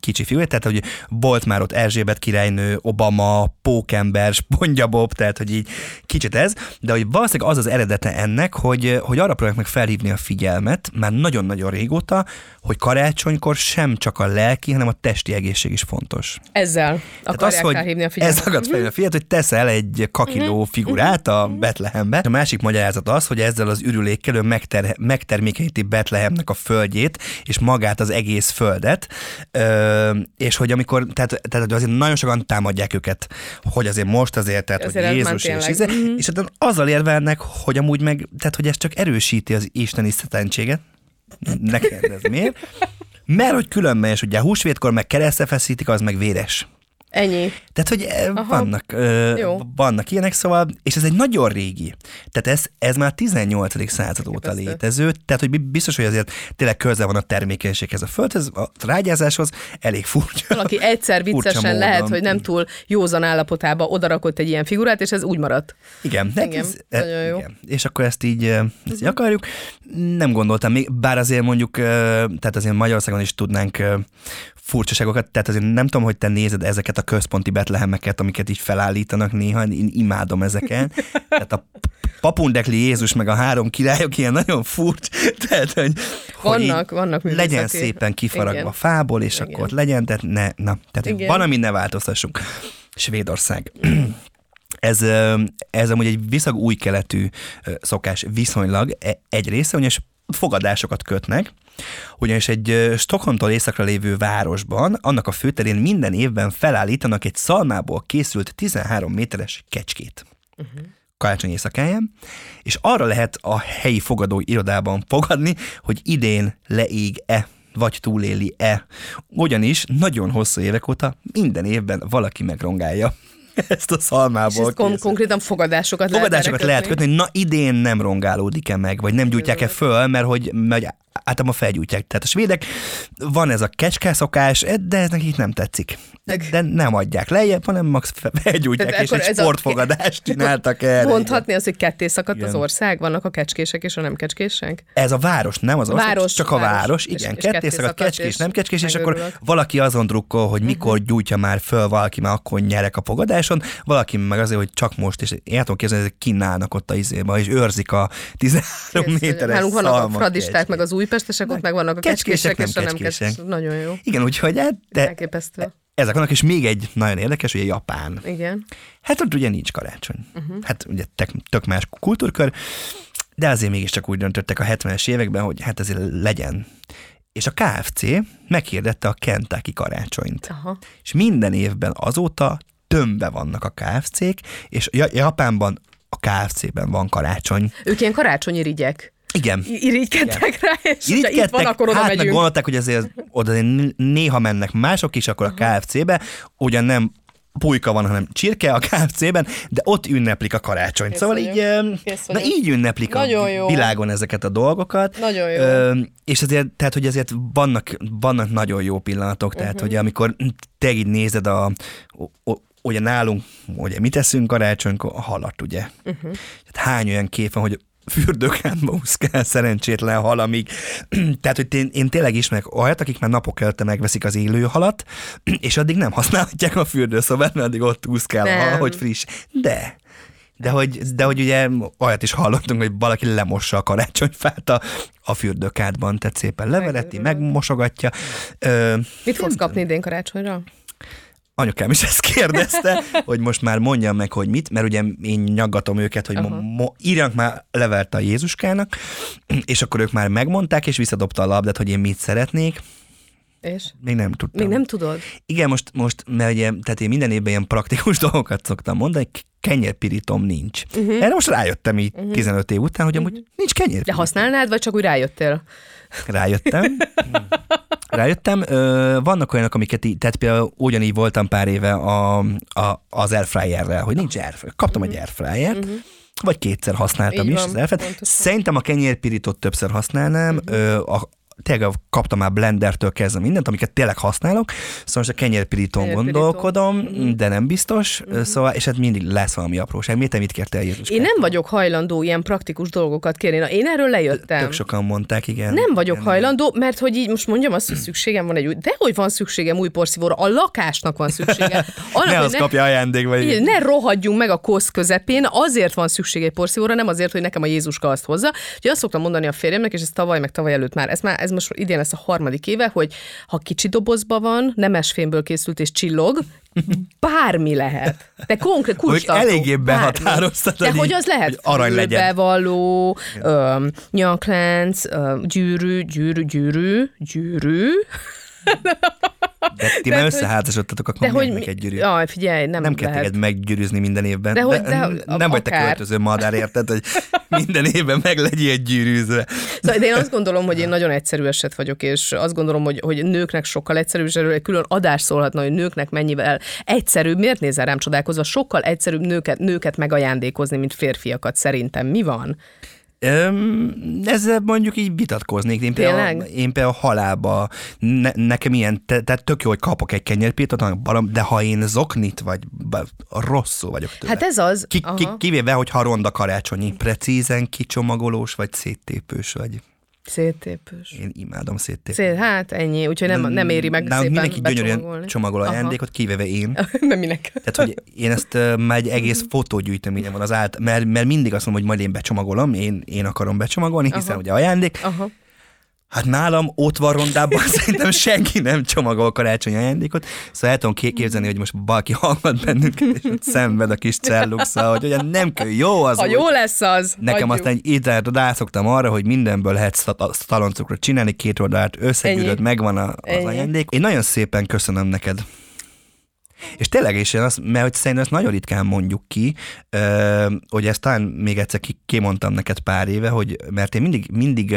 kicsi figuráit, tehát hogy volt már ott Erzsébet királynő, Obama, Pókember, Spongyabob, tehát hogy így kicsit ez, de hogy valószínűleg az az eredete ennek, hogy, hogy arra próbálják meg felhívni a figyelmet, már nagyon-nagyon régóta, hogy karácsonykor sem csak a lelki, hanem a testi egészség is fontos. Ezzel akarják felhívni a figyelmet. Ez akart felhívni a figyelmet, hogy teszel egy kakiló figurát a Betlehembe. A másik magyarázat az, hogy ezzel az ürülékkel ő megter- megtermékenyíti Betlehemnek a földjét, és magát az egész földet, Ö, és hogy amikor, tehát, tehát hogy azért nagyon sokan támadják őket, hogy azért most azért, tehát Azért hogy Jézus és, tényleg. Íze, és hát azzal érvelnek, hogy amúgy meg, tehát hogy ez csak erősíti az isteni szentséget. Ne kérdezz miért. Mert hogy különben, és ugye húsvétkor meg keresztre feszítik, az meg véres. Ennyi. Tehát, hogy eh, Aha. vannak, ö, Jó. vannak ilyenek, szóval, és ez egy nagyon régi. Tehát ez, ez már 18. század óta létező, tehát hogy bi- biztos, hogy azért tényleg köze van a termékenységhez, a földhez, a rágyázáshoz, elég furcsa. Valaki egyszer viccesen lehet, hogy nem túl józan állapotába odarakott egy ilyen figurát, és ez úgy maradt. Igen, hát Igen, ez, nagyon jó. Igen. És akkor ezt így, eh, ezt így akarjuk. Nem gondoltam még, bár azért mondjuk, eh, tehát azért Magyarországon is tudnánk furcsaságokat, tehát azért nem tudom, hogy te nézed ezeket a központi betlehemeket, amiket így felállítanak néha, én imádom ezeket. Tehát a papundekli Jézus meg a három királyok ilyen nagyon furcsa, tehát hogy, hogy így Vannak, vannak legyen szépen kifaragva Igen. fából, és Igen. akkor ott legyen, tehát ne, na, tehát Igen. van, ami ne változtassunk. Svédország. Ez, ez amúgy egy viszonylag új keletű szokás viszonylag e- egy része, ugyanis fogadásokat kötnek, ugyanis egy Stockholmtól északra lévő városban, annak a főterén minden évben felállítanak egy szalmából készült 13 méteres kecskét. Uh-huh karácsony éjszakáján, és arra lehet a helyi fogadó irodában fogadni, hogy idén leég-e vagy túléli-e. Ugyanis nagyon hosszú évek óta minden évben valaki megrongálja ezt a És szalmából. ezt kon- készült. konkrétan fogadásokat, Fogadásokat erre lehet kötni? na idén nem rongálódik-e meg, vagy nem gyújtják-e föl, mert hogy, mert általában felgyújtják. Tehát a svédek, van ez a kecskeszokás, de ez nekik nem tetszik. De nem adják lejjebb, hanem max fe- felgyújtják, Tehát és akkor egy ez a- sportfogadást csináltak erre. Mondhatni azt, hogy ketté szakadt az Igen. ország? Vannak a kecskések és a nem kecskések? Ez a város, nem az ország, Város, csak a város, város. igen, És- és ketté szakadt kecskés, és nem kecskés, és akkor megőrülök. valaki azon drukkol, hogy mikor gyújtja már föl valaki, mert akkor nyerek a fogadáson, valaki meg azért, hogy csak most, és én tudom képzelni, hogy kínálnak ott a izéba, és őrzik a 13 Kész, méteres Nálunk vannak a fradisták, meg az újpestesek, ott meg vannak a Kecskések, és nem kecskések. kecskések. Nagyon jó. Igen, úgyhogy hát, de Elképesztő. ezek vannak, és még egy nagyon érdekes, ugye Japán. Igen. Hát ott ugye nincs karácsony. Uh-huh. Hát ugye tök, tök más kultúrkör, de azért mégiscsak úgy döntöttek a 70-es években, hogy hát ezért legyen. És a KFC meghirdette a Kentucky karácsonyt. Aha. És minden évben azóta tömbbe vannak a KFC-k, és Ja- Japánban a KFC-ben van karácsony. Ők ilyen karácsonyi rigyek. Igen. Irigykedtek rá, és hogyha itt van, akkor oda hát meg megyünk. gondolták, hogy azért oda néha mennek mások is, akkor a KFC-be, ugyan nem pulyka van, hanem csirke a KFC-ben, de ott ünneplik a karácsonyt. Kész szóval vagyok. így, Kész na vagyok. így ünneplik Nagyon a jó. világon ezeket a dolgokat. Nagyon jó. Ö, és azért, tehát, hogy azért vannak, vannak nagyon jó pillanatok, tehát, Mhm. hogy amikor te így nézed a, o, o, ugye nálunk, ugye mit teszünk karácsonykor? A halat, ugye? Uh-huh. Hány olyan kép van, hogy fürdőkádba úszkál szerencsétlen hal, amíg... Tehát, hogy én, én tényleg ismerek olyat, akik már napok előtte megveszik az élő halat, és addig nem használhatják a fürdőszobát, mert addig ott úszkál a hal, Nem. hogy friss. De, de hogy, de hogy ugye olyat is hallottunk, hogy valaki lemossa a karácsonyfát a, a fürdőkádban, tehát szépen levereti, megmosogatja. Ö, Mit fogsz kapni idén karácsonyra? Anyukám is ezt kérdezte, hogy most már mondjam meg, hogy mit, mert ugye én nyaggatom őket, hogy mo- mo- írjanak már levelet a Jézuskának, és akkor ők már megmondták, és visszadobta a labdát, hogy én mit szeretnék. És? Még nem tudtam. Még nem tudod? Igen, most, most mert ugye, tehát én minden évben ilyen praktikus dolgokat szoktam mondani, kenyérpirítom nincs. Uh-huh. Erre most rájöttem így uh-huh. 15 év után, hogy amúgy nincs De kenyérpirítom. használnád, vagy csak úgy rájöttél? Rájöttem. Rájöttem. Ö, vannak olyanok, amiket így, tehát például ugyanígy voltam pár éve a, a, az airfryerrel, hogy nincs airfryer. Kaptam egy airfryert, vagy kétszer használtam Így is van, az airfryert. pontosan. Szerintem a kenyérpirítót többször használnám, ö, a, tényleg kaptam már blendertől kezdve mindent, amiket tényleg használok, szóval most a kenyérpirítón Kenyérpirító. gondolkodom, de nem biztos, szóval, és hát mindig lesz valami apróság. Miért te mit kértél Jézus? Én nem vagyok hajlandó ilyen praktikus dolgokat kérni. Na, én erről lejöttem. Tök sokan mondták, igen. Nem vagyok Igen. hajlandó, mert hogy így most mondjam azt, hogy szükségem van egy új, de hogy van szükségem új porszívóra, a lakásnak van szüksége. Annak, Ne hogy azt kapja ajándékba. így, ne rohadjunk meg a kosz közepén, azért van szükség egy porszívóra, nem azért, hogy nekem a Jézuska azt hozza. Úgyhogy azt szoktam mondani a férjemnek, és ez tavaly, meg tavaly előtt már, ez már ez most idén lesz a harmadik éve, hogy ha kicsi dobozban van, nemesfémből készült és csillog, bármi lehet. De konkrét kulcstartó. eléggé bármi. behatároztad, De hogy hogy az lehet hogy arany legyen. fülbevaló, öm, nyaklánc, öm, gyűrű, gyűrű, gyűrű, gyűrű. De ti De már összeházasodtatok, akkor De hogy... meg egy gyűrű? Jaj, figyelj, nem, nem kell lehet. téged meggyűrűzni minden évben. De hogy- de- nem vagy te költöző madár, érted, hogy minden évben meg legyél gyűrűzve. Szóval, de én azt gondolom, hogy én nagyon egyszerű eset vagyok, és azt gondolom, hogy, hogy nőknek sokkal egyszerűbb, és erről egy külön adás szólhatna, hogy nőknek mennyivel egyszerűbb, miért nézel rám csodálkozva, sokkal egyszerűbb nőket, nőket megajándékozni, mint férfiakat szerintem. Mi van? Öm, ezzel mondjuk így vitatkoznék. Én például, én például halába, ne, nekem ilyen, te, tehát tök jó, hogy kapok egy kenyérpirtot, de ha én zoknit, vagy rosszul vagyok tőle. Hát ez az. Ki, ki, kivéve, hogy ha ronda karácsonyi, precízen kicsomagolós, vagy széttépős vagy. Széttépős. Én imádom széttépni. Szét, hát ennyi, úgyhogy nem, nem éri meg Nálunk szépen mindenki gyönyörűen csomagol ajándékot, kivéve én. nem minek. Tehát, hogy én ezt uh, már egy egész fotógyűjteményem van az állt, mert, mert mindig azt mondom, hogy majd én becsomagolom, én, én akarom becsomagolni, hiszen Aha. ugye ajándék. Aha. Hát nálam ott van rondában, szerintem senki nem csomagol karácsonyi ajándékot, szóval el tudom ké- képzelni, hogy most valaki hallgat bennünket, és ott szenved a kis celluxa, hogy ugye nem kell, jó az Ha úgy. jó lesz az, Nekem hagyjuk. aztán egy rászoktam arra, hogy mindenből lehet szaloncukrot csinálni, két oldalát összegyűröd, megvan a, az Ennyi. ajándék. Én nagyon szépen köszönöm neked. És tényleg is, azt, mert hogy szerintem ezt nagyon ritkán mondjuk ki, hogy ezt talán még egyszer ki, kimondtam neked pár éve, hogy mert én mindig, mindig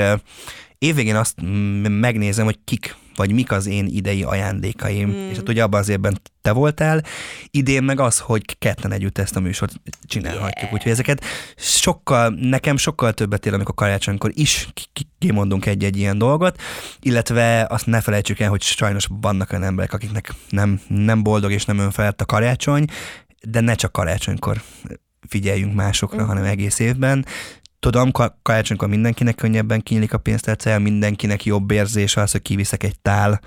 évvégén azt megnézem, hogy kik vagy mik az én idei ajándékaim. Mm. És hát ugye abban az évben te voltál, idén meg az, hogy ketten együtt ezt a műsort csinálhatjuk. Yeah. Úgyhogy ezeket sokkal, nekem sokkal többet ér, amikor karácsonykor is ki- ki- kimondunk egy-egy ilyen dolgot, illetve azt ne felejtsük el, hogy sajnos vannak olyan emberek, akiknek nem, nem boldog és nem önfelett a karácsony, de ne csak karácsonykor figyeljünk másokra, mm. hanem egész évben. Tudom, ka- karácsonykor mindenkinek könnyebben kinyílik a pénztárcája, mindenkinek jobb érzés az, hogy kiviszek egy tál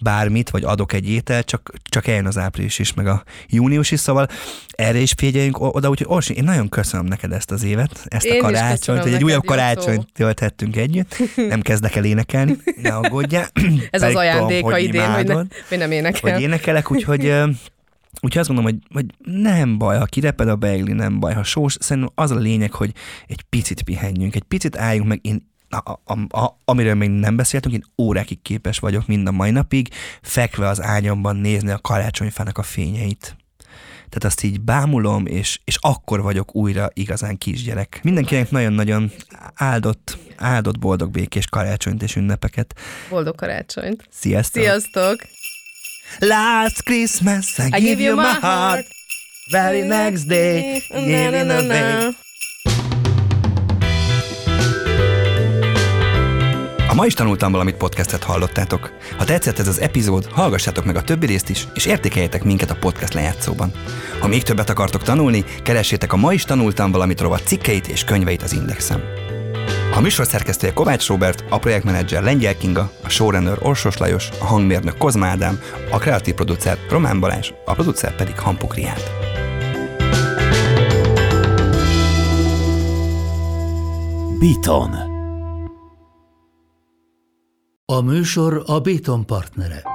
bármit, vagy adok egy ételt, csak, csak eljön az április is, meg a június is, szóval erre is figyeljünk oda, úgyhogy Orsi, én nagyon köszönöm neked ezt az évet, ezt Én a karácsonyt, hogy egy újabb karácsonyt tölthettünk együtt. Nem kezdek el énekelni, ne aggódjál. Ez az ajándéka idén, hogy, ne, hogy nem énekel. hogy énekelek, úgyhogy, úgyhogy azt mondom, hogy, hogy nem baj, ha kireped a beigli, nem baj, ha sós, szerintem az a lényeg, hogy egy picit pihenjünk, egy picit álljunk meg, én a, a, a, amiről még nem beszéltünk, én órákig képes vagyok mind a mai napig, fekve az ágyamban nézni a karácsonyfának a fényeit. Tehát azt így bámulom, és, és akkor vagyok újra igazán kisgyerek. Mindenkinek nagyon-nagyon áldott, áldott boldog békés karácsonyt és ünnepeket. Boldog karácsonyt. Sziasztok! Sziasztok! Last Christmas I, give you my heart. Very next day, giving away. A ma is tanultam valamit podcastet hallottátok. Ha tetszett ez az epizód, hallgassátok meg a többi részt is, és értékeljetek minket a podcast lejátszóban. Ha még többet akartok tanulni, keressétek a Ma is tanultam valamit rovat cikkeit és könyveit az Indexen. A műsor szerkesztője Kovács Robert, a projektmenedzser Lengyel Kinga, a showrunner Orsos Lajos, a hangmérnök Kozma Ádám, a kreatív producer Román Balázs, a producer pedig Hampuk Riád. Beaton. A műsor a Béton partnere.